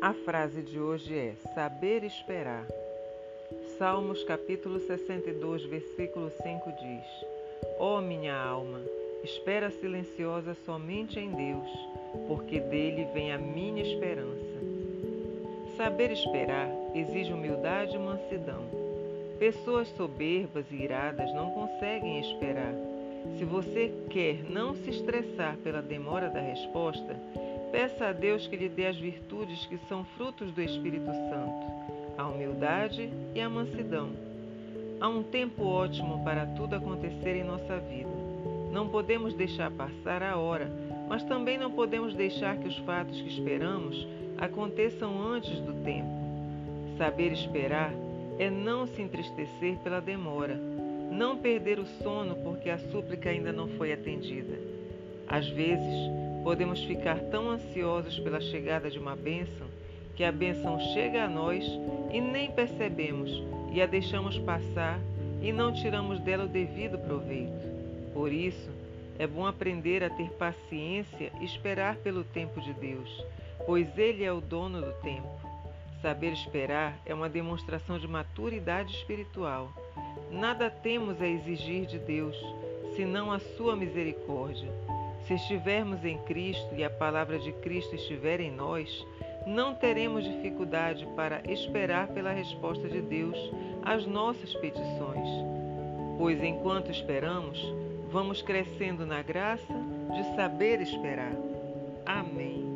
A frase de hoje é saber esperar. Salmos capítulo 62, versículo 5 diz: Ó oh, minha alma, espera silenciosa somente em Deus, porque dele vem a minha esperança. Saber esperar exige humildade e mansidão. Pessoas soberbas e iradas não conseguem esperar. Se você quer não se estressar pela demora da resposta, peça a Deus que lhe dê as virtudes que são frutos do Espírito Santo, a humildade e a mansidão. Há um tempo ótimo para tudo acontecer em nossa vida. Não podemos deixar passar a hora, mas também não podemos deixar que os fatos que esperamos aconteçam antes do tempo. Saber esperar é não se entristecer pela demora, não perder o sono porque a súplica ainda não foi atendida. Às vezes, podemos ficar tão ansiosos pela chegada de uma bênção que a bênção chega a nós e nem percebemos e a deixamos passar e não tiramos dela o devido proveito. Por isso, é bom aprender a ter paciência e esperar pelo tempo de Deus, pois Ele é o dono do tempo. Saber esperar é uma demonstração de maturidade espiritual. Nada temos a exigir de Deus, senão a sua misericórdia. Se estivermos em Cristo e a palavra de Cristo estiver em nós, não teremos dificuldade para esperar pela resposta de Deus às nossas petições. Pois enquanto esperamos, vamos crescendo na graça de saber esperar. Amém.